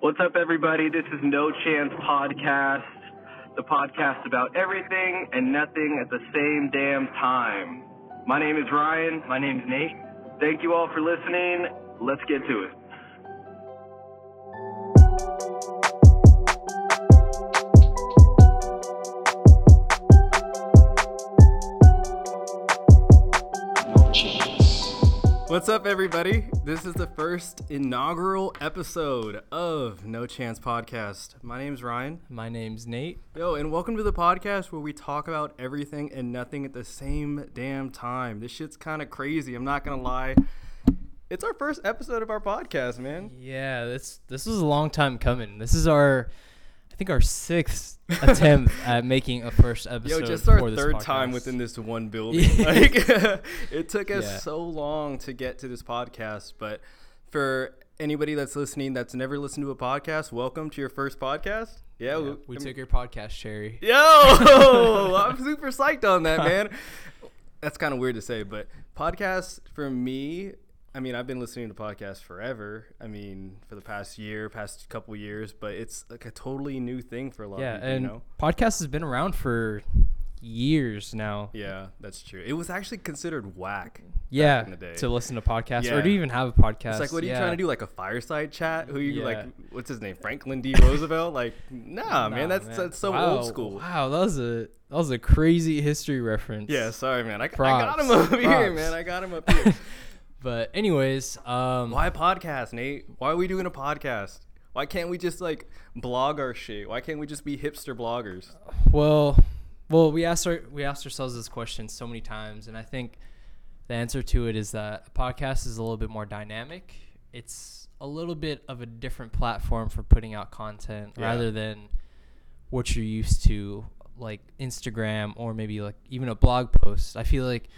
What's up, everybody? This is No Chance Podcast, the podcast about everything and nothing at the same damn time. My name is Ryan. My name's Nate. Thank you all for listening. Let's get to it. What's up, everybody? This is the first inaugural episode of No Chance Podcast. My name's Ryan. My name's Nate. Yo, and welcome to the podcast where we talk about everything and nothing at the same damn time. This shit's kind of crazy. I'm not gonna lie. It's our first episode of our podcast, man. Yeah, this this was a long time coming. This is our, think our sixth attempt at making a first episode. Yo, just our third time within this one building. like, it took us Yeah. so long to get to this podcast, but for anybody that's listening that's never listened to a podcast, welcome to your first podcast. Yeah, Yeah, we mean- took your podcast, Cherry. Yo, I'm super psyched on that, man. That's kind of weird to say, but podcast for me, I mean, I've been listening to podcasts forever. I mean, for the past year, past couple years, but it's like a totally new thing for a lot Yeah, of people, and you know? podcast has been around for years now. Yeah, that's true. It was actually considered whack. Yeah, in the day. to listen to podcasts or Yeah. to even have a podcast. It's like, what are you yeah. trying to do? Like a fireside chat? Who you Yeah. like? What's his name? Franklin D. Roosevelt? Like, nah, man, Nah, that's that's so Wow, old school. Wow, that was a that was a crazy history reference. Yeah, sorry, man. I, I got Props. him up here, man. I got him up here. But anyways, um, Why podcast, Nate? Why are we doing a podcast? Why can't we just like blog our shit? Why can't we just be hipster bloggers? Well, well, we asked our, we asked ourselves this question so many times, and I think the answer to it is that a podcast is a little bit more dynamic. It's a little bit of a different platform for putting out content Yeah. rather than what you're used to, like Instagram or maybe like even a blog post. I feel like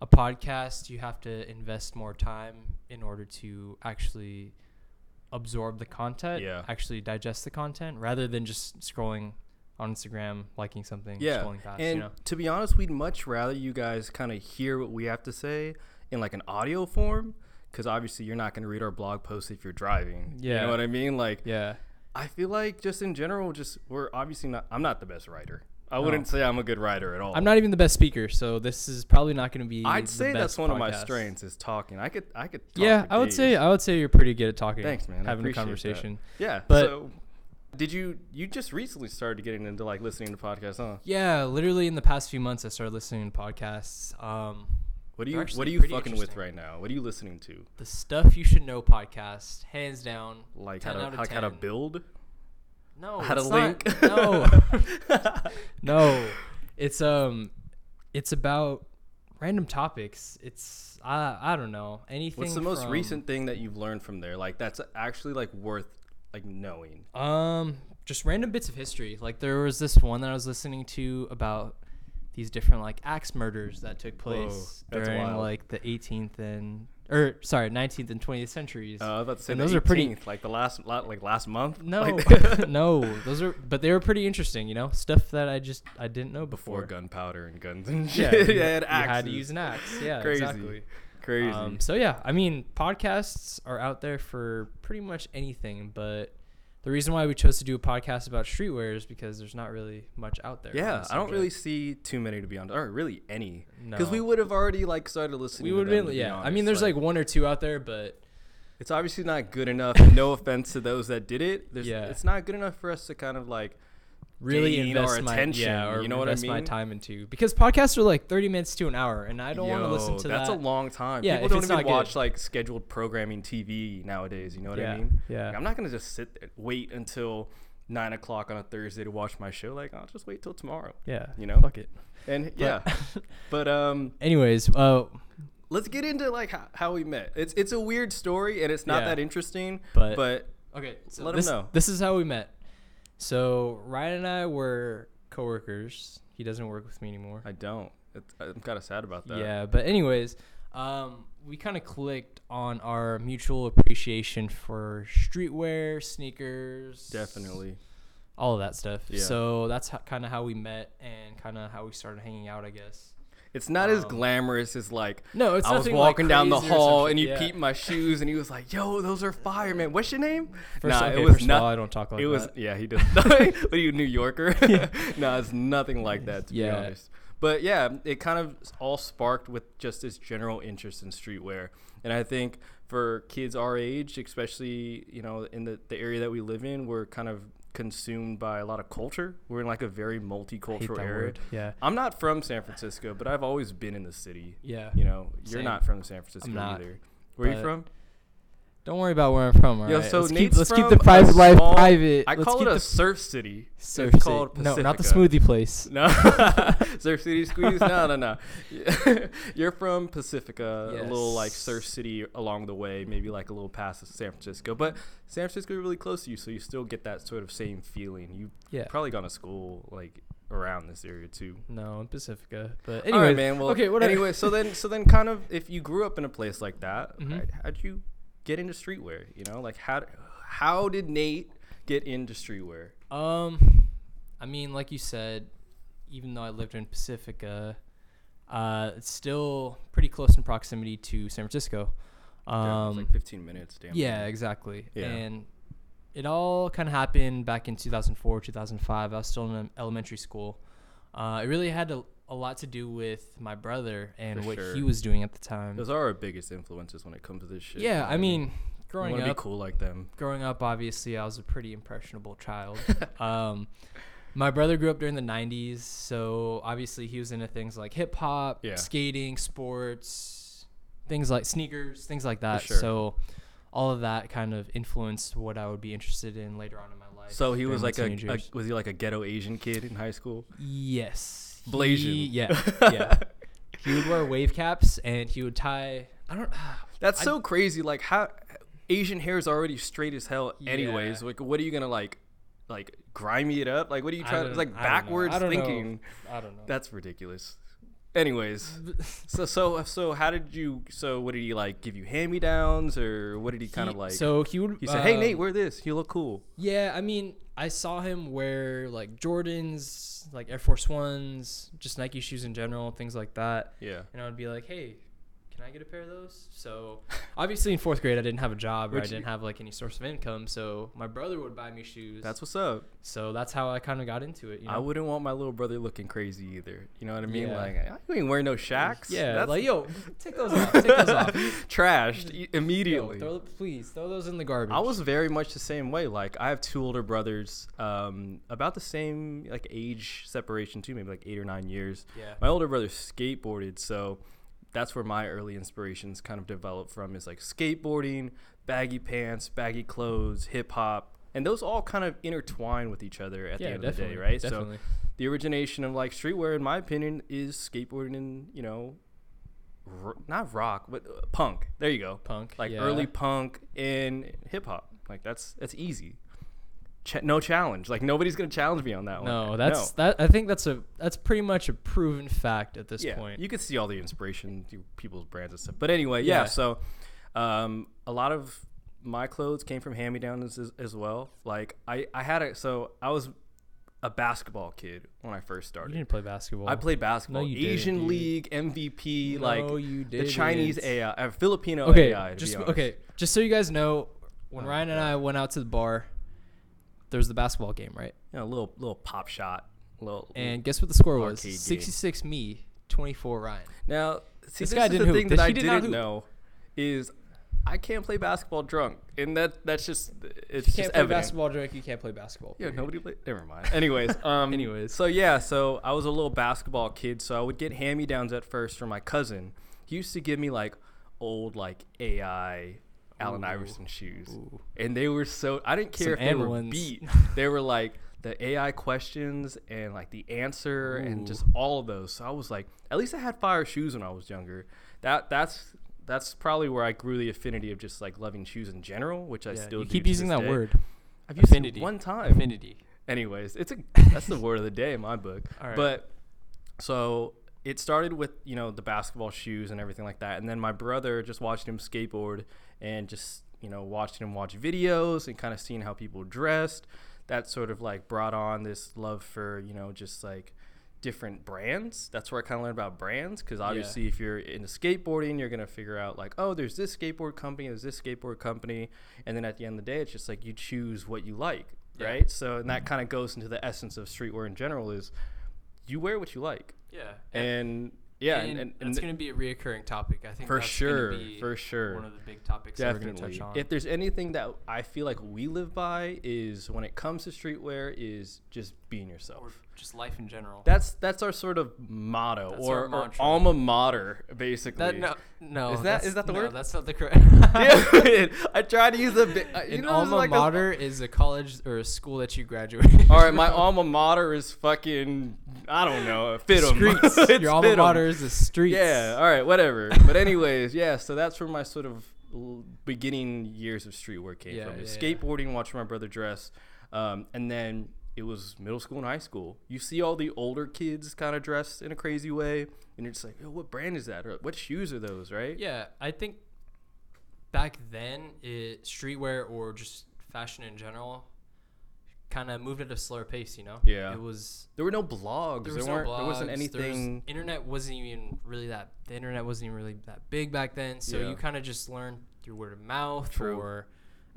a podcast you have to invest more time in order to actually absorb the content, Yeah. actually digest the content, rather than just scrolling on Instagram, liking something, Yeah, scrolling past. and you know, to be honest, we'd much rather you guys kind of hear what we have to say in like an audio form, because obviously you're not going to read our blog posts if you're driving. you Yeah. know what I mean? Like, yeah, I feel like just in general, just we're obviously not. I'm not the best writer. I wouldn't say I'm a good writer at all. I'm not even the best speaker, so this is probably not going to be. I'd the say that's best one of my podcast. strengths is talking. I could, I could. Talk Yeah, for I would say. I would say you're pretty good at talking. Thanks, man. I Having a appreciate that. conversation. Yeah. But- so, did you you just recently started getting into like listening to podcasts, huh? Yeah, literally in the past few months, I started listening to podcasts. Um, What are They're you actually What are you pretty fucking with interesting. right now? What are you listening to? the stuff you should know podcast, hands down. Like how 10 to out of like how to 10. build? No, how to it's link? Not, no, no. It's um, it's about random topics. It's I I don't know anything. What's the most from- recent thing that you've learned from there? Like that's actually like worth like knowing. Um, just random bits of history. Like there was this one that I was listening to about these different like axe murders that took place that's during wild. like the 18th and or sorry 19th and 20th centuries. Uh, I was about to say And those are pretty- like the last like last month. no, Like- no, those are but they were pretty interesting. You know, stuff that I just I didn't know before before. gunpowder and guns and Yeah, shit. yeah, and you had to use an axe. Yeah, Crazy. exactly. Crazy. Um, so yeah, I mean, podcasts are out there for pretty much anything, but the reason why we chose to do a podcast about streetwear is because there's not really much out there. yeah, I don't really see too many to be honest, or really any, because we would have already like started listening. We would have been, be yeah. I mean, there's like, one or two out there, but it's obviously not good enough. no offense to those that did it. There's, Yeah. it's not good enough for us to kind of like really invest my attention, yeah, or you know what I invest my mean? time into because podcasts are like 30 minutes to an hour, and I don't want to listen to that's that. That's a long time. Yeah, People don't even not good. watch like scheduled programming TV nowadays. You know what yeah, I mean? yeah, Like, I'm not gonna just sit there, wait until nine o'clock on a Thursday to watch my show. Like I'll just wait till tomorrow. yeah. You know? fuck it. And yeah, but um, Anyways, uh, let's get into like how, how we met. It's it's a weird story and it's not Yeah. that interesting. But- but Okay, so Let this, know. This is how we met. So Ryan and I were coworkers. He doesn't work with me anymore. I don't. It's, I'm kind of sad about that. Yeah, but anyways, um, we kind of clicked on our mutual appreciation for streetwear, sneakers, definitely. all of that stuff. Yeah. So that's kind of how we met and kind of how we started hanging out, I guess. It's not as Um, glamorous as like No, it's I was nothing, like, walking down the crazy or some hall and you yeah. peep my shoes and he was like, "Yo, those are fire, man. What's your name?" First, nah, okay, it was not. all, I don't talk like it was yeah, he does. but are you, New Yorker? no, it's nothing like that to be Yeah. honest. But yeah, it kind of all sparked with just this general interest in streetwear, and I think for kids our age, especially you know in the the area that we live in, we're kind of consumed by a lot of culture. We're in like a very multicultural area. word. Yeah. I'm not from San Francisco, but I've always been in the city. Yeah. You know, you're Same. not from San Francisco not, either. Where are you from? Don't worry about where I'm from. All Yo, right? so let's keep, Nate's let's keep from the a private life small- private. I let's call keep it a the surf city. surf it's city. called No, not the Pacifica. smoothie place. No, Surf City Squeeze. No, no, no. You're from Pacifica, a little like surf city along the way, maybe like a little past San Francisco. But San Francisco is really close to you, so you still get that sort of same feeling. You Yeah. probably gone to school like around this area too. No, in Pacifica. But anyway, right, man. Well, okay, whatever. Anyway, so then, so then, kind of, if you grew up in a place like that, Mhm. right, how'd you get into streetwear? You know, like how how did Nate get into streetwear? Um, I mean, like you said, even though I lived in Pacifica, uh, it's still pretty close in proximity to San Francisco. Yeah, Um, it's like 15 minutes. Damn. yeah, exactly. Yeah. And it all kind of happened back in 2004, 2005. I was still in elementary school. Uh, it really had a, a lot to do with my brother and For what sure. he was doing at the time. Those are our biggest influences when it comes to this shit. yeah, I mean, growing want to be up, cool like them. growing up, obviously, I was a pretty impressionable child. um, my brother grew up during the 90s, so obviously he was into things like hip hop, Yeah. skating, sports, things like sneakers, things like that. sure. So all of that kind of influenced what I would be interested in later on in my life. So he was like a, a was he like a ghetto Asian kid in high school? yes. Blasian. He- yeah. Yeah. he would wear wave caps and he would tie I don't That's I- so crazy. Like how Asian hair is already straight as hell, anyways. Yeah. Like, what are you gonna like, like grimy it up? Like, what are you trying? don't- like I don't backwards I don't know. thinking. I don't know. That's ridiculous. Anyways, so so so how did you? So what did he like? Give you hand me downs, or what did he kind of like? So he would he said, "Hey um, Nate, wear this. You look cool." Yeah, I mean, I saw him wear like Jordans, like Air Force Ones, just Nike shoes in general, things like that. Yeah. And I would be like, "Hey, can I get a pair of those?" So, obviously in 4th grade I didn't have a job or I didn't have like any source of income, so my brother would buy me shoes. That's what's up. so that's how I kind of got into it, you know. I wouldn't want my little brother looking crazy either. You know what I mean? Yeah. Like, you ain't wearing no shacks. yeah, That's like yo, take those off. Take those off. Trashed e- Yo, immediately. throw, please throw those in the garbage. I was very much the same way. Like I have two older brothers, um, about the same like age separation too, maybe like eight or nine years. Yeah. My older brother skateboarded, so that's where my early inspirations kind of developed from. Is like skateboarding, baggy pants, baggy clothes, hip hop, and those all kind of intertwine with each other at yeah, the end of the day, right? Definitely. So the origination of like streetwear, in my opinion, is skateboarding and you know, r- not rock, but uh, punk. There you go Punk. like yeah. early punk and hip hop. Like that's that's easy. Ch- no challenge. Like nobody's gonna challenge me on that one. No, that's that. I think that's a that's pretty much a proven fact at this yeah. point. You can see all the inspiration through people's brands and stuff. But anyway, yeah. Yeah. So, um, a lot of my clothes came from hand me downs as, as well. Like I I had a so I was a basketball kid when I first started. You didn't play basketball. I played basketball, didn't, Asian. League MVP, No, like you the Chinese. AI, uh, Filipino Okay, AI. Just okay. Just so you guys know, when Oh, Ryan and I went out to the bar, there was the basketball game, right? Know, a little little pop shot, little And guess what the score was? Game. Sixty-six me, twenty-four Ryan. Now, see, This this, guy is didn't the hoop. thing This- that I did not know is I can't play basketball drunk, and that that's just it's You just can't play evident. basketball drunk. You can't play basketball. Yeah, period. nobody played. Never mind. Anyways, um, Anyways. so yeah, so I was a little basketball kid, so I would get hand me downs at first from my cousin. He used to give me like old like AI Allen Ooh. Iverson shoes, Ooh. and they were so I didn't care Some if they were And1s. beat. They were like the AI questions and like the answer and just all of those. So I was like, at least I had fire shoes when I was younger. That that's that's probably where I grew the affinity of just like loving shoes in general, which I Yeah, still keep using that day. word. I've used Affinity. it one time. Affinity. Anyways, it's a that's the word of the day in my book. All right. But so it started with you know the basketball shoes and everything like that, and then my brother just watching him skateboard and just you know watching him watch videos and kind of seeing how people dressed. That sort of like brought on this love for you know just like different brands. That's where I kind of learned about brands because obviously, if you're into skateboarding, you're gonna figure out like, oh, there's this skateboard company, there's this skateboard company, and then at the end of the day, it's just like you choose what you like, Yeah. right? So, and that mm-hmm. kind of goes into the essence of streetwear in general is you wear what you like, Yeah. and yeah, and, and, and, that's going to be a reoccurring topic. I think for sure, for sure. one of the big topics that we're going to Definitely. touch on. If there's anything that I feel like we live by is when it comes to streetwear is just being yourself. or just life in general. That's that's our sort of motto That's or, or alma mater, basically. that no, no. Is that- that's- that the no, word? That's not the correct. Dude, I tried to use a bit. uh, You An know, alma like a- mater is a college or a school that you graduated. all right, my alma mater is fucking. I don't know. Fit streets. Your alma mater is the streets. Yeah. All right. Whatever. But anyways, yeah. So that's where my sort of beginning years of street work came Yeah, from. Is yeah, yeah. skateboarding, watching my brother dress, um, and then it was middle school and high school. You see all the older kids kind of dressed in a crazy way, and you're just like, oh, what brand is that? Or what shoes are those? Right? Yeah, I think back then, it streetwear or just fashion in general kind of moved at a slower pace. You know. Yeah. It was. There were no blogs. There There, was no weren't. there wasn't blogs, there was- anything. internet wasn't even really that. The internet wasn't even really that big back then. So Yeah. you kind of just learned through word of mouth True. or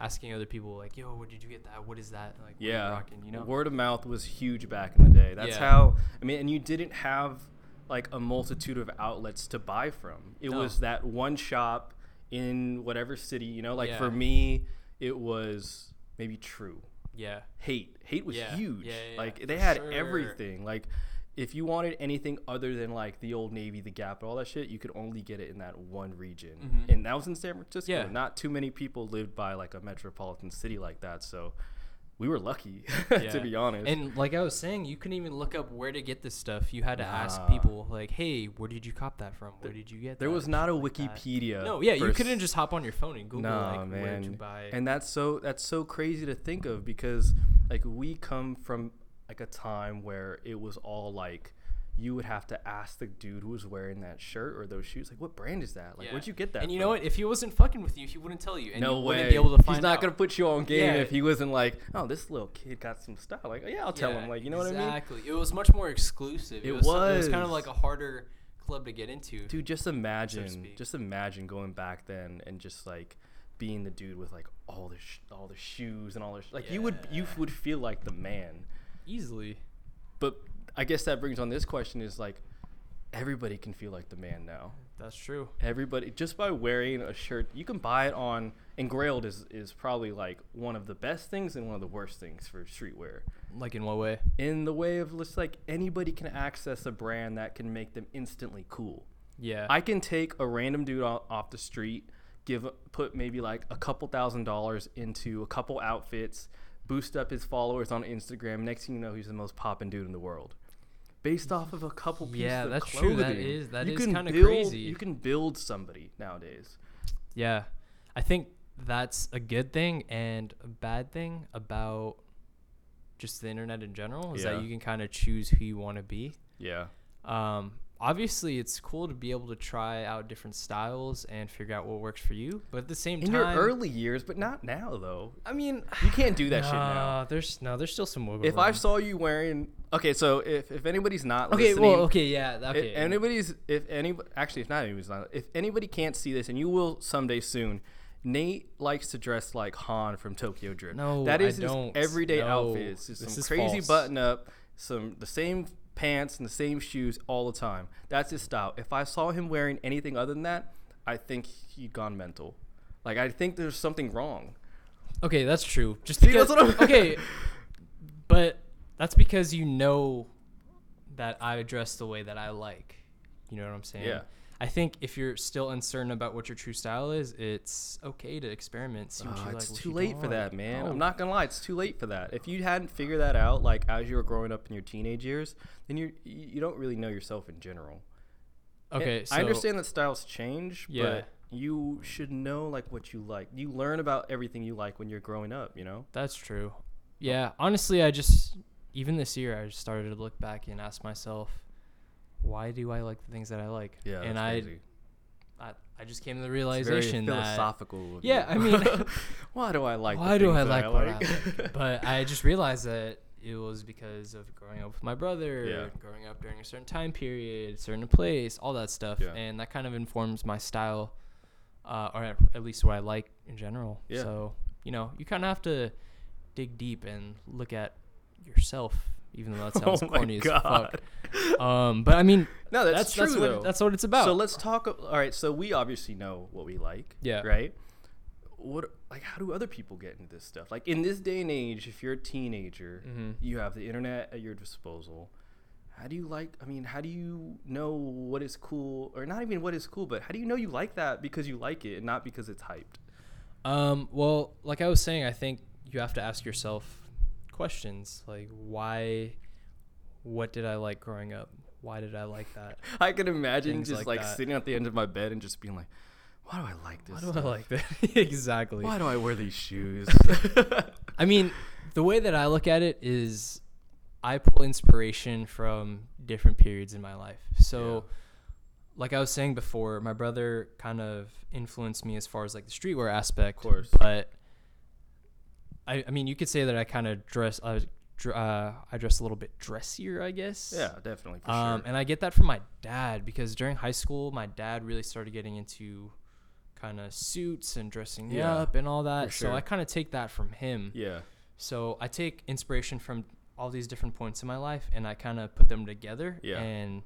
asking other people like, "Yo, where did you get that? What is that?" Like, what you Yeah, rocking, you know. word of mouth was huge back in the day. That's Yeah. how I mean, and you didn't have like a multitude of outlets to buy from. It No. was that one shop in whatever city, you know. Like Yeah. for me, it was maybe True. yeah. Hate, hate was Yeah. huge. Yeah, yeah, like they had sure. everything. Like if you wanted anything other than like the old Navy, the Gap, and all that shit, you could only get it in that one region, Mhm. and that was in San Francisco. Yeah. Not too many people lived by like a metropolitan city like that, so we were lucky Yeah. to be honest. And like I was saying, you couldn't even look up where to get this stuff. You had to ask people like, "Hey, where did you cop that from? Where did you get that? there that?" was not a like that. Wikipedia. No, yeah, you couldn't just hop on your phone and Google Nah, like where did you man. buy. And that's so that's so crazy to think of because like we come from like a time where it was all like you would have to ask the dude who was wearing that shirt or those shoes like what brand is that like Yeah. where'd you get that And you from? know what? If he wasn't fucking with you, he wouldn't tell you, and no you way wouldn't be able to find he's not out. gonna put you on game Yeah. if he wasn't like oh this little kid got some style like yeah i'll tell him like you know what i mean Exactly. It was much more exclusive. It, It was. It was kind of like a harder club to get into. dude just imagine speak. just imagine going back then and just like being the dude with like all the sh- all the shoes and all the sh- like you would you would feel like the man Easily. but I guess that brings on this question is like everybody can feel like the man now. That's true. Everybody just by wearing a shirt, you can buy it on Engrailed is is probably like one of the best things and one of the worst things for streetwear. Like in what way? In the way of just like anybody can access a brand that can make them instantly cool. Yeah. I can take a random dude off the street, give put maybe like a couple thousand dollars into a couple outfits, boost up his followers on Instagram. Next thing you know, he's the most poppin' dude in the world. Based off of a couple pieces Yeah, of that's true. That clothing. is- that you is kinda build- crazy. You can build somebody nowadays. Yeah. I think that's a good thing and a bad thing about just the internet in general is Yeah. that you can kind of choose who you want to be. Yeah. Um, obviously, it's cool to be able to try out different styles and figure out what works for you. But at the same In time, in your early years, but not now though. I mean, You can't do that shit now. There's no, there's still some wiggle If I saw you wearing okay, so if, if anybody's not okay, listening, well, okay, yeah, okay. If anybody's, if any, actually, if not anybody's not, if anybody can't see this, and you will someday soon, Nate likes to dress like Han from Tokyo Drift. No, that is I his don't. everyday No, outfit. It's just some crazy false. button up, some the same pants and the same shoes all the time. That's his style. If I saw him wearing anything other than that, I think he'd gone mental. Like I think there's something wrong. Okay, that's true. Just because, that's what I'm- okay, but that's because you know that I dress the way that I like. You know what I'm saying? Yeah. I think if you're still uncertain about what your true style is, it's okay to experiment. See what Oh, you like. it's too late for that, man. No. I'm oh. not gonna lie, it's too late for that. If you hadn't figured that out, like as you were growing up in your teenage years, then you you don't really know yourself in general. And Okay, so I understand that styles change, Yeah. but you should know like what you like. You learn about everything you like when you're growing up. You know. That's true. Yeah, honestly, I just even this year I just started to look back and ask myself, why do I like the things that I like? Yeah, and that's I, crazy. I, I just came to the realization that philosophical. Yeah. I mean- why do I like? why do I things that like I like? But I just realized that it was because of growing up with my brother, Yeah. growing up during a certain time period, certain place, all that stuff, Yeah. and that kind of informs my style, uh, or at, at least what I like in general. Yeah. So you know, you kind of have to dig deep and look at yourself, even though that sounds oh corny as god. fuck. Um, but I mean, No, that's, that's true that's though. what that's what it's about. So let's talk. All right, so we obviously know what we like. Yeah. Right. What like how do other people get into this stuff? Like in this day and age, if you're a teenager, Mhm. you have the internet at your disposal. How do you like? I mean, how do you know what is cool, or not even what is cool, but how do you know you like that because you like it and not because it's hyped? Um, well, like I was saying, I think you have to ask yourself questions like why, what did I like growing up? Why did I like that? I can imagine Things just like like, sitting at the end of my bed and just being like, "Why do I like this? Why do I like that? exactly. Why do I wear these shoes?" I mean, the way that I look at it is I pull inspiration from different periods in my life. So, like I was saying before, my brother kind of influenced me as far as like the streetwear aspect. Of course. But I, I mean, you could say that I kind of dress, dr- uh, I dress a little bit dressier, I guess. yeah, definitely for Um, sure. and I get that from my dad because during high school, my dad really started getting into kind of suits and dressing Yeah, up and all that. for So. I kind of take that from him. yeah, So I take inspiration from all these different points in my life and I kind of put them together Yeah. and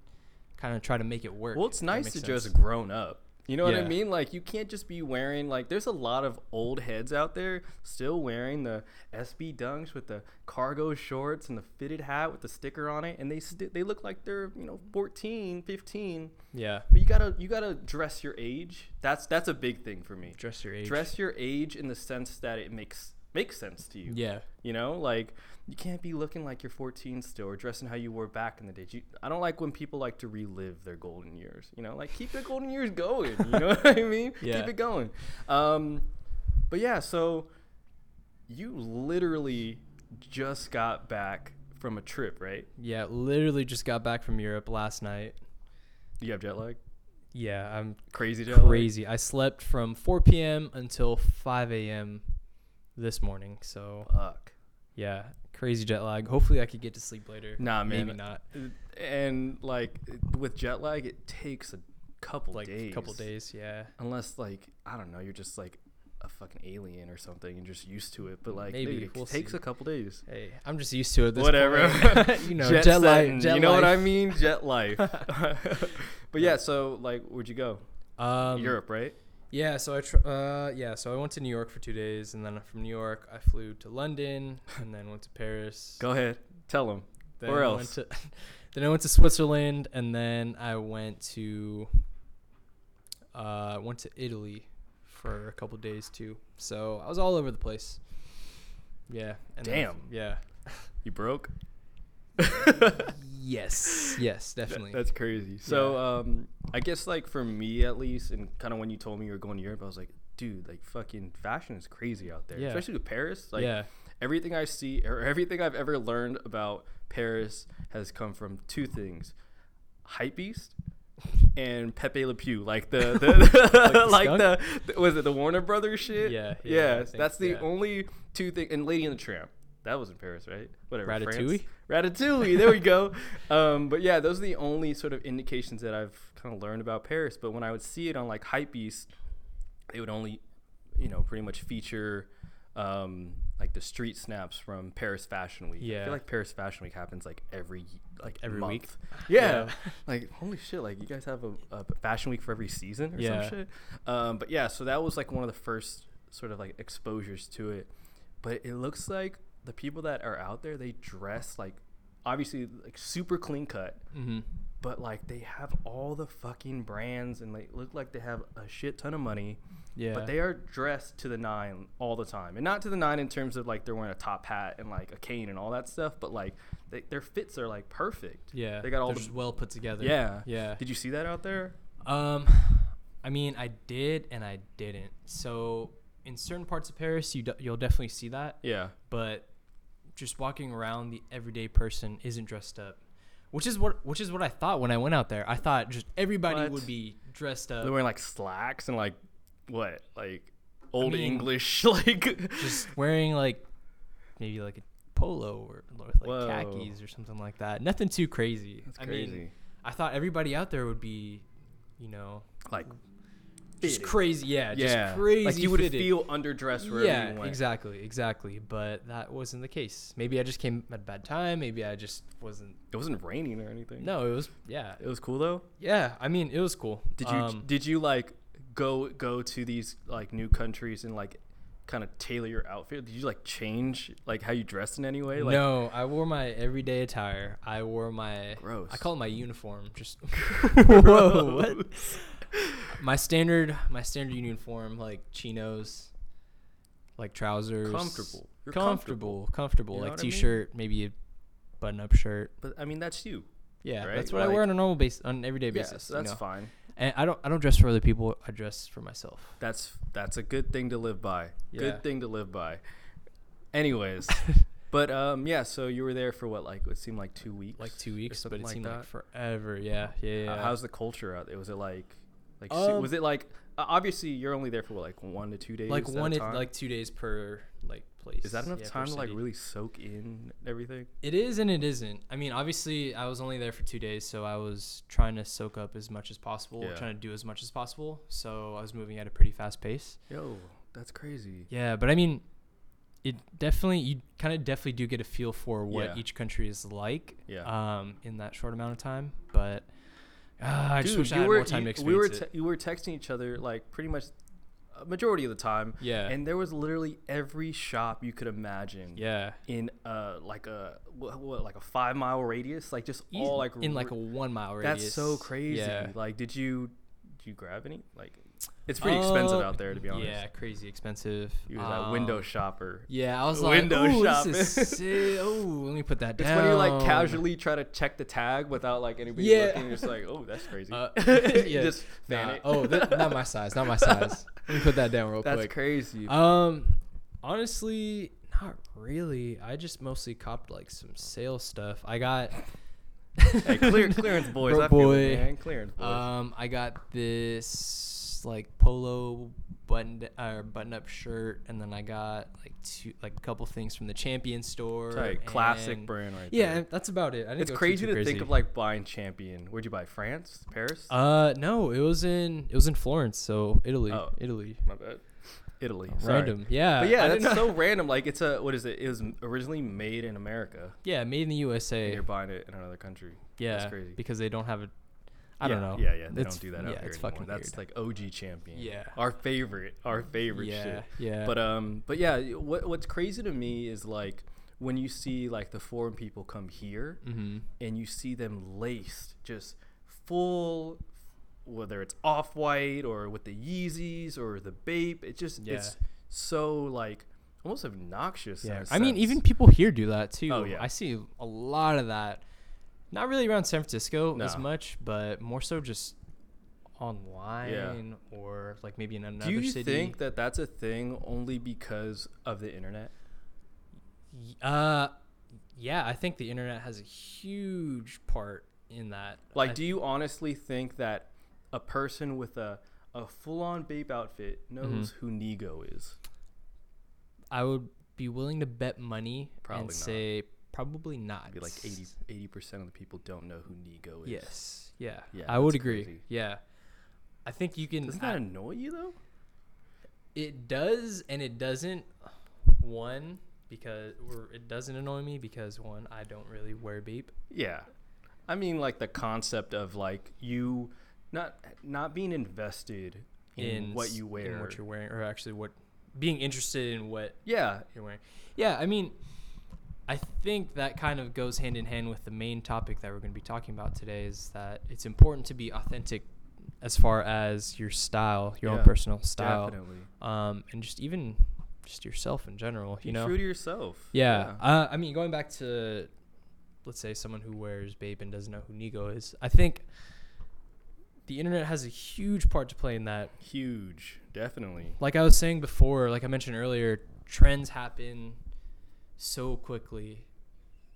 kind of try to make it work. Well, it's that nice to sense. just grown up. You know what I mean? Like you can't just be wearing like there's a lot of old heads out there still wearing the SB dunks with the cargo shorts and the fitted hat with the sticker on it and they st- they look like they're, you know, 14, 15. Yeah. But you got to you got to dress your age. That's that's a big thing for me. Dress your age. Dress your age in the sense that it makes makes sense to you. Yeah. You know, like you can't be looking like you're 14 still or dressing how you were back in the day. You, I don't like when people like to relive their golden years. You know, like keep the golden years going. You know what I mean? Yeah. Keep it going. Um, but yeah, so you literally just got back from a trip, right? Yeah. Literally just got back from Europe last night. You have jet lag? Yeah. I'm Crazy jet lag? crazy. I slept from 4 p.m. until 5 a.m. this morning. So Fuck. yeah, crazy jet lag. Hopefully I could get to sleep later. Nah, man. Maybe not. And like with jet lag, it takes a couple Like days. couple days. Yeah. unless like I don't know, you're just like a fucking alien or something and just used to it. But like Maybe, dude, it we'll takes see. a couple days. Hey, I'm just used to it. This Whatever. you know, jet, setting, lag. Jet you know what I mean? Jet life. but yeah, so like, where'd you go? Um, Europe, right? Yeah, so I tr- uh yeah, so I went to New York for two days, and then from New York I flew to London, and then went to Paris. Go ahead, tell them. Then Where I else? Went to, then I went to Switzerland, and then I went to uh went to Italy for a couple days too. So I was all over the place. Yeah. And then- Damn. yeah. You broke? Yes. Yes, definitely. That's crazy. So, um, I guess like for me at least, and kind of when you told me you were going to Europe, I was like, dude, like fucking fashion is crazy out there, Yeah. especially with Paris. Like, yeah. everything I see or everything I've ever learned about Paris has come from two things: Hypebeast and Pepe Le Pew. Like the, the like, the, the- was it the Warner Brothers shit? Yeah, yeah, think- that's the yeah. only two things. And Lady and the Tramp. That was in Paris, right? Whatever. France. Ratatouille? Ratatouille. There we go. Um, but yeah, those are the only sort of indications that I've kind of learned about Paris. But when I would see it on like Hypebeast, they would only, you know, pretty much feature um, like the street snaps from Paris Fashion Week. I Yeah. feel like Paris Fashion Week happens like every like Every month. week? Yeah. Yeah. like holy shit! Like you guys have a, a Fashion Week for every season or Yeah. some shit. Um, but yeah, so that was like one of the first sort of like exposures to it. But it looks like the people that are out there they dress like obviously like super clean cut Mm-hmm. but like they have all the fucking brands and they look like they have a shit ton of money Yeah. but they are dressed to the nine all the time and not to the nine in terms of like they're wearing a top hat and like a cane and all that stuff but like they, their fits are like perfect yeah. they got all the just well put together. yeah Yeah. did you see that out there Um, I mean, I did and I didn't. So in certain parts of Paris, you d- you'll definitely see that, yeah but just walking around, the everyday person isn't dressed up, which is what which is what I thought when I went out there. I thought just everybody What? would be dressed up, they're wearing like slacks and like what like old mean, english like just wearing like maybe like a polo or, or like Whoa. khakis or something like that. Nothing too crazy. That's I mean, I thought everybody out there would be, you know, like just crazy. Yeah, just crazy. like you would fitted. feel underdressed wherever yeah, you went. exactly, exactly. But that wasn't the case. Maybe I just came at a bad time. Maybe I just wasn't. It wasn't raining or anything. No, it was. Yeah, it was cool though. yeah. I mean, it was cool. Did you Um, did you like go go to these like new countries and like kind of tailor your outfit? Did you like change like how you dressed in any way? Like, no, I wore my everyday attire. I wore my. Gross. I call it my uniform. Just Whoa, what? My standard, my standard uniform, like chinos, like trousers. Comfortable. You're comfortable, comfortable, You know like what I mean? t-shirt, maybe a button-up shirt. But I mean, that's you. Yeah, Right? that's what I Like- wear on a normal base, on an everyday Yeah, basis. so you that's know? fine. And I don't, I don't dress for other people. I dress for myself. That's that's a good thing to live by. Yeah. Good thing to live by. Anyways, but um, yeah. So you were there for what? Like it seemed like two weeks. Like two weeks, but it like seemed that? like forever. Yeah, yeah, yeah. Uh, how's the culture out there? Was it like, like Um, was it like? Obviously, you're only there for what, like one to two days. like one, it, like two days per like place. Is that enough yeah, time to like really soak in everything? It is and it isn't. I mean, obviously, I was only there for two days, so I was trying to soak up as much as possible, Yeah. trying to do as much as possible. So I was moving at a pretty fast pace. Yo, that's crazy. Yeah, but I mean, it definitely you kind of definitely do get a feel for what Yeah. each country is like. Yeah. Um, in that short amount of time, but uh, I just Dude, wish I you had were more time you, to we were te- it. you were texting each other like pretty much a majority of the time. Yeah. And there was literally every shop you could imagine. yeah. In uh like a what, what like a five mile radius, like just all like in like a one mile radius. That's so crazy. Yeah. Like, did you did you grab any? Like, it's pretty expensive out there to be honest. Yeah, crazy expensive. He was a window Um, shopper. Yeah, I was Window like, "Ooh, shopping." this. Oh, let me put that down. It's when you like casually try to check the tag without like anybody Yeah. looking. You're just like, oh, that's crazy. Uh, yeah. just fan Nah, it. Oh, that, not my size. Not my size. Let me put that down real that's quick. That's crazy. Um, honestly, not really. I just mostly copped like some sales stuff. I got. hey, clear, clearance boys. Bro I feel boy. it, man. Clearance boys. Um, I got this like polo button uh, button up shirt, and then I got like two like a couple things from the Champion store. Classic brand right Yeah, there. and that's about it. It's crazy to think of like buying Champion. Where'd you buy? France? Paris? Uh, no, it was in it was in Florence, so Italy, Oh. Italy. My bad. Italy. Random, yeah. But yeah, that's so random. Like it's a what is it? It was originally made in America. yeah, made in the And USA. you're buying it in another country. Yeah, That's crazy. because they don't have a. I don't know. Yeah, yeah, they It's- don't do that out yeah, here it's anymore. fucking That's weird. like OG champion. Yeah. our favorite, our favorite yeah, shit. yeah. But um, but yeah, what what's crazy to me is like when you see like the foreign people come here mm-hmm. and you see them laced, just full, whether it's off white or with the Yeezys or the Bape, it just Yeah. it's so like almost obnoxious. in Yeah, a I mean, even people here do that too. Oh, yeah. I see a lot of that. Not really around San Francisco as much, but more so just online or like maybe in another city. Do you city. think that that's a thing only because of the internet? Uh, yeah, I think the internet has a huge part in that. Like, I- do you honestly think that a person with a a full on Bape outfit knows Mm-hmm. who Nigo is? I would be willing to bet money Probably and not. say probably not. Be like 80 percent of the people don't know who Nigo is. Yes. Yeah. Yeah, I would agree. crazy. Yeah. I think you can. Doesn't I- that annoy you though? It does and it doesn't. One because or it doesn't annoy me because one I don't really wear Bape. Yeah. I mean, like the concept of like you not not being invested in, what you wear. in what you're wearing, or actually what being interested in what yeah, you're wearing. Yeah, I mean, I think that kind of goes hand in hand with the main topic that we're going to be talking about today. Is that it's important to be authentic as far as your style, your Yeah, own personal style, definitely. um, and just even just yourself in general. Be you know, true to yourself. Yeah. Uh, I mean, going back to, let's say, someone who wears Bape and doesn't know who Nigo is, I think the internet has a huge part to play in that. Huge, definitely. Like I was saying before, like I mentioned earlier, trends happen so quickly.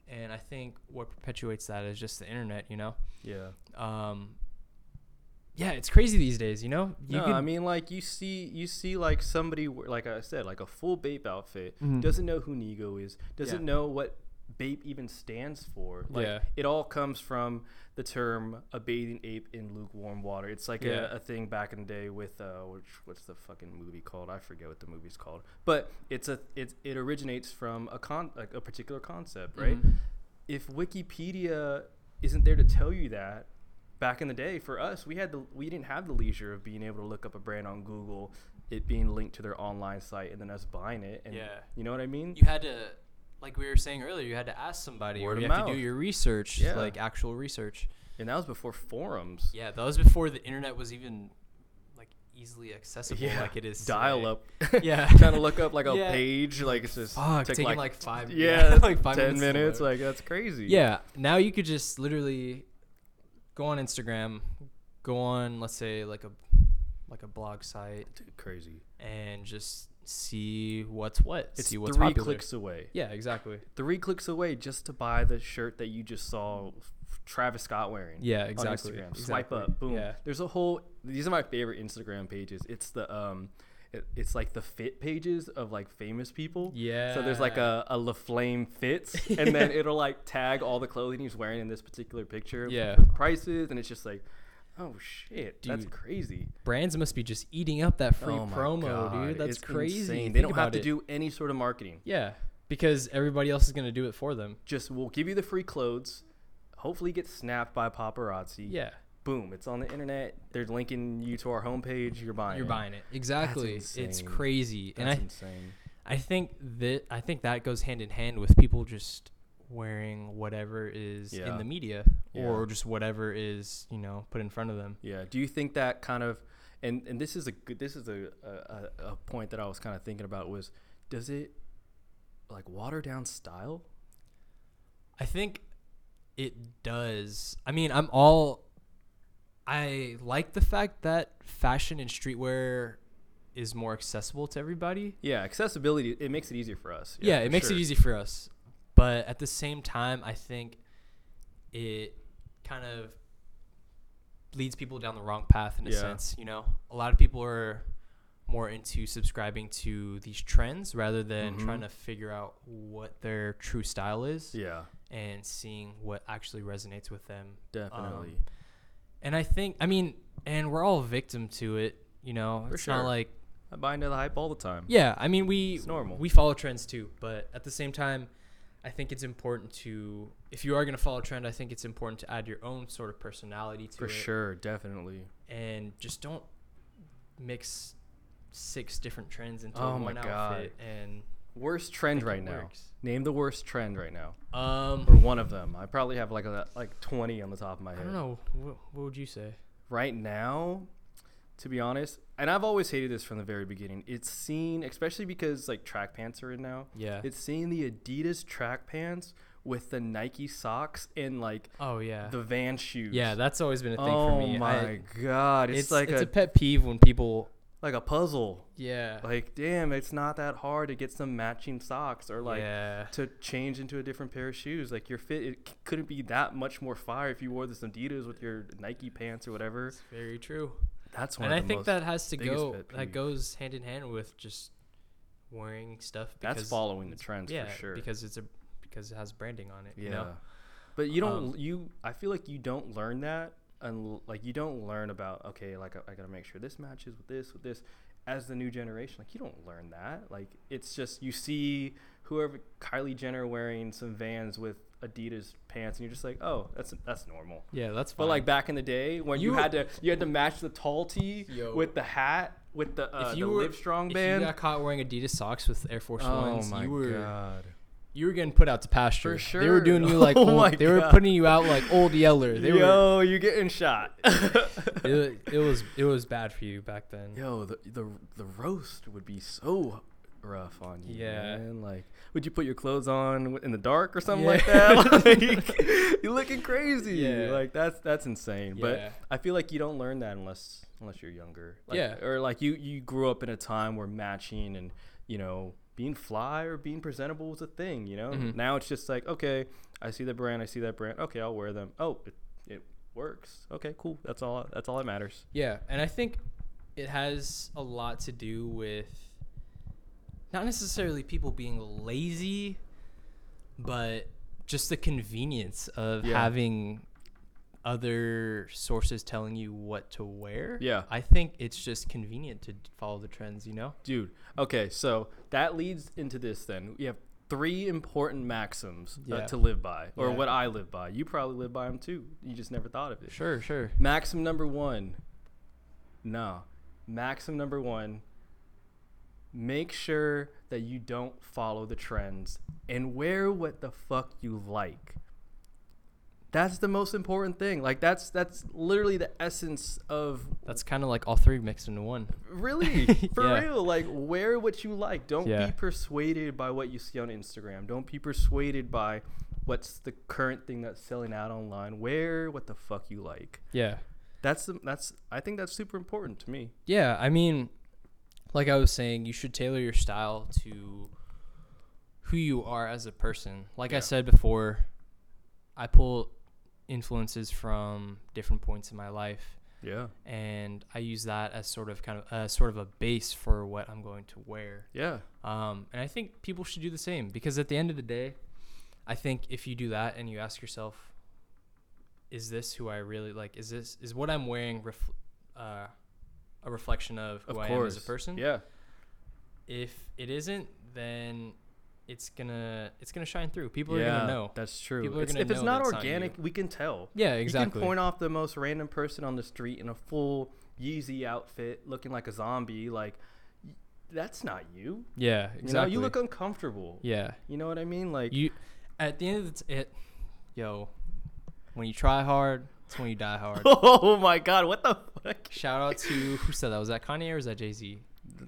And I think what perpetuates that is just the internet, you know? Yeah. Um, yeah, it's crazy these days. You know, you no, can- I mean like you see you see like somebody like I said like a full Bape outfit Mhm. doesn't know who Nigo is doesn't Yeah. know what Bape even stands for. Like Yeah. it all comes from the term a bathing ape in lukewarm water. It's like Yeah. a, a thing back in the day with uh which what's the fucking movie called? I forget what the movie's called. But it's a it it originates from a con like a particular concept, right? Mhm. if Wikipedia isn't there to tell you that, back in the day for us, we had the we didn't have the leisure of being able to look up a brand on Google, it being linked to their online site, and then us buying it. And Yeah. you know what I mean? you had to, like we were saying earlier, you had to ask somebody, Word or you have to do your research, Yeah. like actual research. and that was before forums. Yeah, that was before the internet was even like easily accessible like it is. dial today. up. Yeah. trying to look up like a Yeah. page, like it's just Fuck, taking like, five. yeah, like five ten minutes. minutes. Like that's crazy. Yeah, now you could just literally go on Instagram, go on let's say like a like a blog site Dude, crazy. and just see what's what, It's see what's three popular. clicks away. Yeah, exactly. Three clicks away just to buy the shirt that you just saw Travis Scott wearing. Yeah, on exactly. Swipe up, boom. Yeah. There's a whole. These are my favorite Instagram pages. It's the um, it, it's like the fit pages of like famous people. Yeah. So there's like a a LaFlame fits, and then it'll like tag all the clothing he's wearing in this particular picture. Yeah. With prices, and it's just like, oh shit, dude, that's crazy. brands must be just eating up that free oh promo, God, dude. That's it's crazy. insane. Think They don't have to it. do any sort of marketing. Yeah, because everybody else is gonna do it for them. Just we'll give you the free clothes. Hopefully, get snapped by paparazzi. Yeah, Boom! It's on the internet. They're linking you to our homepage. You're buying. you're it. buying it. Exactly. It's crazy, and I insane. I think that I think that goes hand in hand with people just wearing whatever is Yeah. in the media Yeah. or just whatever is you know put in front of them. Yeah. Do you think that kind of, and and this is a good, this is a a, a point that I was kind of thinking about was, does it like water down style? I think it does. I mean, I'm all. I like the fact that fashion and streetwear is more accessible to everybody. Yeah, accessibility. It makes it easier for us. Yeah, for it makes sure. it easy for us. But at the same time, I think it kind of leads people down the wrong path in a Yeah. sense. You know, a lot of people are more into subscribing to these trends rather than Mhm. trying to figure out what their true style is Yeah, and seeing what actually resonates with them. definitely. Um, And I think, I mean, and we're all victim to it. You know, For it's sure. not like I buy into the hype all the time. yeah, I mean we It's normal. we follow trends too, but at the same time, I think it's important to if you are going to follow a trend, I think it's important to add your own sort of personality to For it For sure, definitely. and just don't mix six different trends into Oh my one God. outfit and Worst trend right now. works. Name the worst trend right now, um or one of them. I probably have like a, like twenty on the top of my head. I don't know what, what would you say? right now, to be honest, and I've always hated this from the very beginning. It's seen, especially because like track pants are in now. Yeah. It's seeing the Adidas track pants with the Nike socks and like oh yeah. the Van shoes. yeah, that's always been a thing oh for me. Oh my I, god, it's, it's like it's a, a pet peeve when people like a puzzle. yeah. Like, damn, it's not that hard to get some matching socks or like yeah. to change into a different pair of shoes. Like your fit, it c- couldn't be that much more fire if you wore this Adidas with your Nike pants or whatever. It's very true. That's one. and of I the think most- that has to go that goes hand in hand with just wearing stuff that's following the trends yeah for sure. because it's a because it has branding on it yeah, you know but you don't. Um, you, I feel like you don't learn that, and like you don't learn about okay, like I, I gotta make sure this matches with this with this. As the new generation, like you don't learn that. Like it's just you see whoever Kylie Jenner wearing some Vans with Adidas pants, and you're just like, oh, that's that's normal. yeah that's But like back in the day when you, You- had to you had to match the tall tee Yo. with the hat with the uh, if the you were Livestrong if band. you got caught wearing Adidas socks with Air Force oh Ones my you were god! you were getting put out to pasture For sure, they were doing you like Oh old, my they were putting you out like old Yeller they were Yo, you getting shot? it, it was it was bad for you back then Yo, the the the roast would be so rough on you. Yeah. man. Like, would you put your clothes on in the dark or something Yeah. like that? like, you're looking crazy. Yeah. Like that's that's insane. Yeah. But I feel like you don't learn that unless unless you're younger. Like, Yeah. Or like you you grew up in a time where matching and you know being fly or being presentable was a thing. You know. Mhm. Now it's just like okay, I see that brand, I see that brand. Okay, I'll wear them. Oh, it, it works. Okay, cool. That's all. That's all that matters. Yeah, and I think it has a lot to do with not necessarily people being lazy, but just the convenience of Yeah. having other sources telling you what to wear. Yeah. I think it's just convenient to follow the trends, you know? Dude, okay, so that leads into this then. We have three important maxims uh, to live by, or Yeah. what I live by. You probably live by them too. You just never thought of it. Sure, sure. Maxim number one. No. Maxim number one. Make sure that you don't follow the trends and wear what the fuck you like. That's the most important thing. Like that's that's literally the essence of That's kind of like all three mixed into one. Really, for Yeah. real. Like, wear what you like. Don't Yeah. be persuaded by what you see on Instagram. Don't be persuaded by what's the current thing that's selling out online. Wear what the fuck you like. Yeah. That's the, that's. I think that's super important to me. Yeah, I mean, like I was saying, you should tailor your style to who you are as a person. Like I said before, I pull influences from different points in my life, Yeah. and I use that as sort of kind of uh, sort of a base for what I'm going to wear. Yeah. Um, and I think people should do the same because at the end of the day, I think if you do that and you ask yourself, is this who I really like? Is this is what I'm wearing ref- uh, a reflection of who Of I am as a person? Yeah. If it isn't, then it's gonna it's gonna shine through. People yeah. are gonna know. That's true. People are It's- gonna if it's not that's not organic, we can tell. Yeah, exactly. You can point off the most random person on the street in a full Yeezy outfit, looking like a zombie. Like, that's not you. yeah, exactly. You know, you look uncomfortable. yeah. You know what I mean? Like, You at the end of the t- it, yo, when you try hard, it's when you die hard. oh my god, what the fuck? Shout out to who said that? Was that Kanye or was that Jay Z?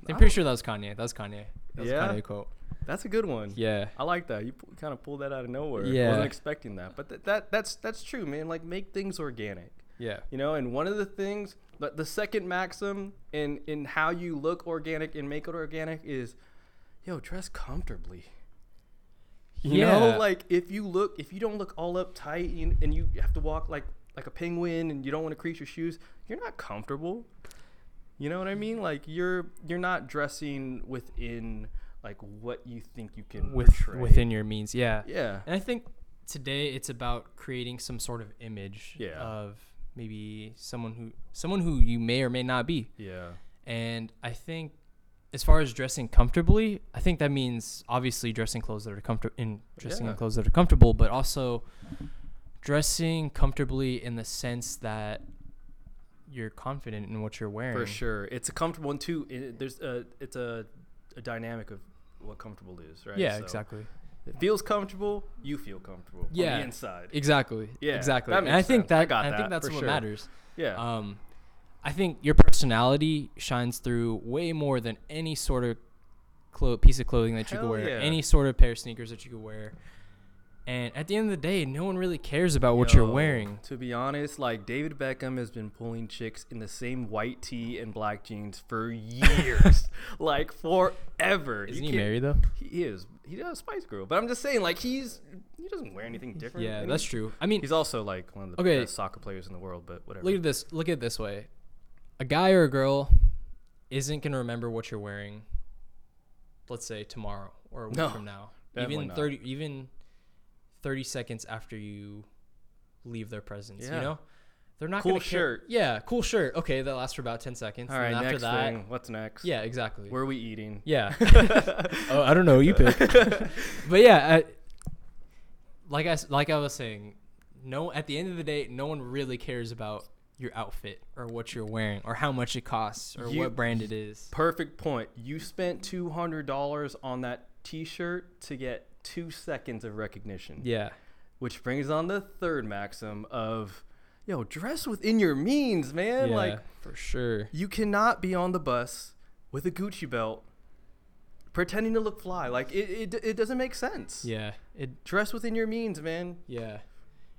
I'm pretty sure that was Kanye. That was Kanye. That was Yeah? Kanye quote. That's a good one. Yeah. I like that. You p- kind of pulled that out of nowhere. Yeah. I wasn't expecting that, but th- that that's that's true, man. Like make things organic. Yeah. You know, and one of the things, but the second maxim in in how you look organic and make it organic is, yo, dress comfortably. You Yeah. know, like if you look, if you don't look all uptight and, and you have to walk like like a penguin and you don't want to crease your shoes, you're not comfortable. You know what I mean? Like you're you're not dressing within like what you think you can With portray. within your means. Yeah. Yeah. And I think today it's about creating some sort of image Yeah. of maybe someone who someone who you may or may not be. Yeah. And I think as far as dressing comfortably, I think that means obviously dressing clothes that are comfortable in dressing in clothes that are comfortable, but also dressing comfortably in the sense that you're confident in what you're wearing. For sure, it's a comfortable one too. It, there's a it's a, a dynamic of what comfortable is, right? Yeah, So exactly. It feels comfortable. You feel comfortable. Yeah. On the inside. Exactly. Yeah, Exactly. and I makes think sense. I that got I think that's what sure. matters. Yeah. Um, I think your personality shines through way more than any sort of clo- piece of clothing that you could wear, yeah. any sort of pair of sneakers that you could wear. And at the end of the day, no one really cares about what you're wearing. To be honest, like David Beckham has been pulling chicks in the same white tee and black jeans for years, like forever. Isn't he can't- married though? He is. He does Spice Girl, but I'm just saying, like he's he doesn't wear anything different. Yeah, that's true. I mean, He's also like one of the Okay. best soccer players in the world, but whatever. look at this. Look at it this way: a guy or a girl isn't gonna remember what you're wearing. Let's say tomorrow or a week No, from now. Even not. thirty, even thirty seconds after you leave their presence. Yeah. You know, they're not Cool gonna care- shirt. Yeah, cool shirt. Okay, that lasts for about ten seconds. All and right, after next that, thing. What's next? yeah, exactly. Where are we eating? Yeah. oh, I don't know. You pick. but yeah, I, like I like I was saying, no. At the end of the day, no one really cares about your outfit or what you're wearing or how much it costs or You- what brand it is. Perfect point. You spent two hundred dollars on that T-shirt to get two seconds of recognition. Yeah. Which brings on the third maxim of, yo, dress within your means, man. yeah, Like for sure. you cannot be on the bus with a Gucci belt, pretending to look fly. Like it, it, it doesn't make sense. Yeah. It. Dress within your means, man. Yeah.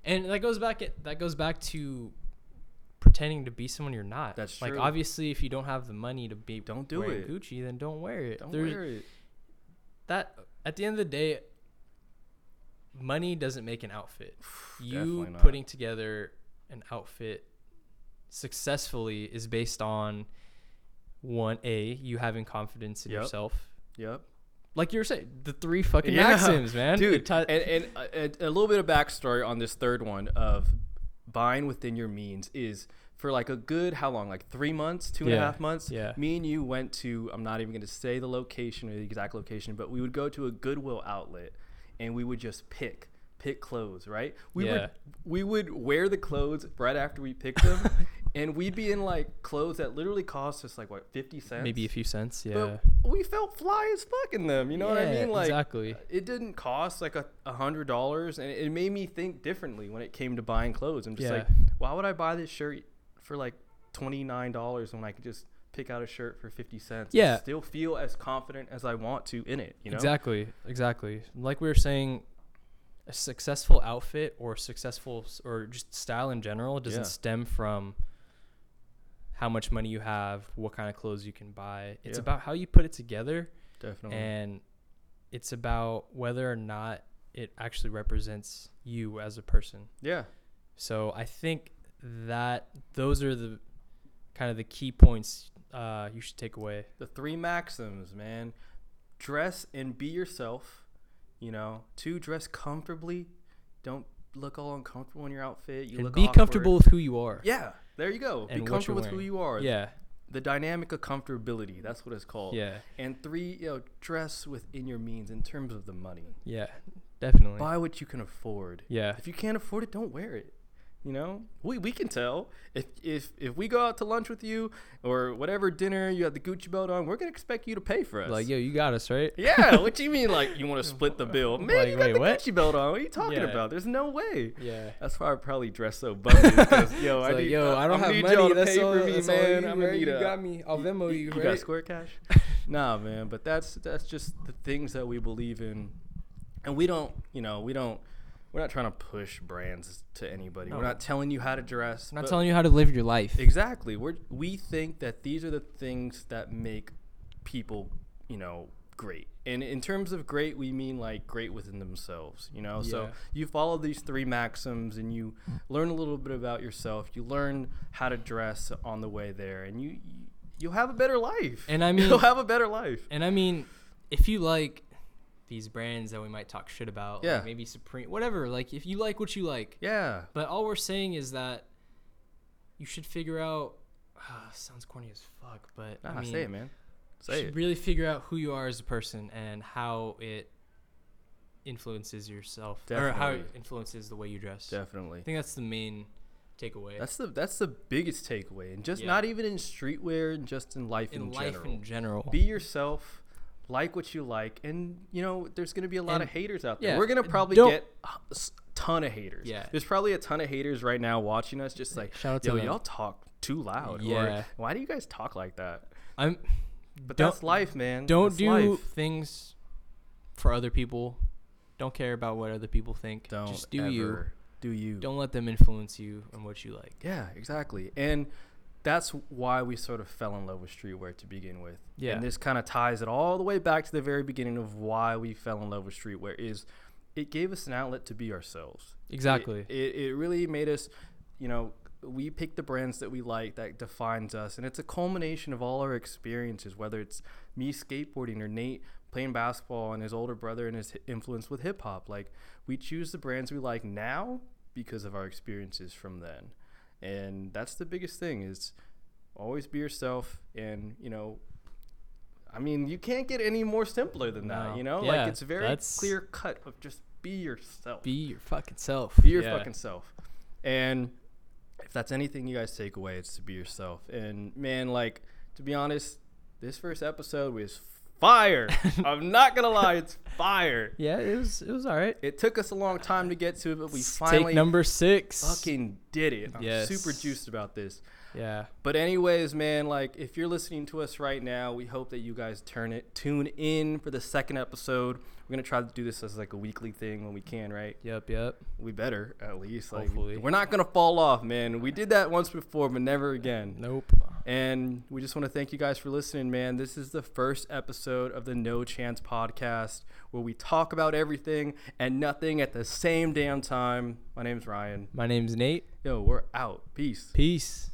And that goes back. At, that goes back to pretending to be someone you're not. That's true. like obviously if you don't have the money to be Don't do it. Gucci, then don't wear it. Don't There's- wear it. that at the end of the day money doesn't make an outfit you putting together an outfit successfully is based on one a you having confidence in Yep. yourself Yep. like you were saying the three fucking Yeah. maxims man dude. Ti- and and a, a little bit of backstory on this third one of buying within your means is for like a good how long? Like three months, two and a half Yeah, months. yeah. Me and you went to. I'm not even going to say the location or the exact location, but we would go to a Goodwill outlet, and we would just pick pick clothes. Right? We Yeah. would we would wear the clothes right after we picked them. And we'd be in like clothes that literally cost us like what fifty cents, maybe a few cents yeah But we felt fly as fuck in them. You know what I mean? Like exactly. it didn't cost like a, hundred dollars and it made me think differently when it came to buying clothes i'm just Yeah. like why would i buy this shirt for like $29 when i could just pick out a shirt for 50 cents Yeah. and still feel as confident as i want to in it you know Exactly, exactly. Like we were saying, a successful outfit or successful or just style in general doesn't Yeah. stem from how much money you have, what kind of clothes you can buy. It's Yeah. about how you put it together, definitely and it's about whether or not it actually represents you as a person. yeah So I think that those are the kind of the key points uh, you should take away. the three maxims man dress and be yourself you know two dress comfortably don't look all uncomfortable in your outfit you and look be awkward. comfortable with who you are. yeah there you go And be comfortable with who you are Yeah. the dynamic of comfortability that's what it's called Yeah. and three you know dress within your means in terms of the money Yeah. Definitely. buy what you can afford Yeah. if you can't afford it don't wear it you know we, we can tell if if if we go out to lunch with you or whatever dinner you have the gucci belt on we're gonna expect you to pay for us Like, yo, you got us, right? yeah what do you mean like you want to split the bill man Like, you got wait, the what? gucci belt on what are you talking Yeah. about there's no way Yeah. that's why I probably dress so bummy because yo, I like, need, yo, I don't I'm have need money. y'all to That's pay all, for me, that's all man. you, I'm gonna right? need You a- got me. I'll Venmo you, You right? got Square Cash? nah, man. But that's that's just the things that we believe in, and we don't, you know, we don't. We're not trying to push brands to anybody. No. We're not telling you how to dress. I'm not telling you how to live your life. Exactly. We're we think that these are the things that make people, you know, great. And in terms of great, we mean like great within themselves, you know? So you follow these three maxims and you learn a little bit about yourself. You learn how to dress on the way there and you you'll have a better life. And I mean- you'll have a better life. And I mean, if you like these brands that we might talk shit about, Yeah. like maybe Supreme, whatever, like if you like what you like, Yeah. but all we're saying is that you should figure out. sounds corny as fuck, but Nah, I mean, say it, man. you Say should it. really figure out who you are as a person and how it influences yourself, or how it influences the way you dress. Definitely. I think that's the main takeaway. That's the that's the biggest takeaway, and just Yeah. not even in streetwear, and just in life in, in life general. in general. Be yourself, like what you like, and you know there's gonna be a lot And- of haters out there. yeah, We're gonna probably get a ton of haters. Yeah. there's probably a ton of haters right now watching us, just like, Shout out to yo, them. y'all talk too loud. Yeah. Or, why do you guys talk like that? I'm But Don't- that's life, man. don't That's do life. things for other people. Don't care about what other people think. Don't Just do you. Do you? Don't let them influence you and what you like. Yeah, exactly. And that's why we sort of fell in love with streetwear to begin with. Yeah. And this kind of ties it all the way back to the very beginning of why we fell in love with streetwear is it gave us an outlet to be ourselves. Exactly. It, it, it really made us, you know, we pick the brands that we like that defines us. And it's a culmination of all our experiences, whether it's me skateboarding or Nate playing basketball and his older brother and his influence with hip hop. Like, we choose the brands we like now because of our experiences from then. And that's the biggest thing is always be yourself and, you know, I mean, you can't get any more simpler than that, No. you know? Yeah, like it's very clear cut of just be yourself Be your fucking self. be your Yeah. fucking self and if that's anything you guys take away it's to be yourself and man like to be honest this first episode was fire i'm not gonna lie it's fire Yeah, it was it was all right. it took us a long time to get to it but we finally Take number six. fucking did it i'm Yes. super juiced about this Yeah. But anyways, man, like if you're listening to us right now, we hope that you guys turn it tune in for the second episode. We're gonna try to do this as like a weekly thing when we can, right? Yep. Yep. We better at least. Like Hopefully. we're not gonna fall off, man. We did that once before, but never again. Nope. And we just want to thank you guys for listening, man. This is the first episode of the No Chance podcast where we talk about everything and nothing at the same damn time. My name's Ryan. My name's Nate. Yo, we're out. Peace. Peace.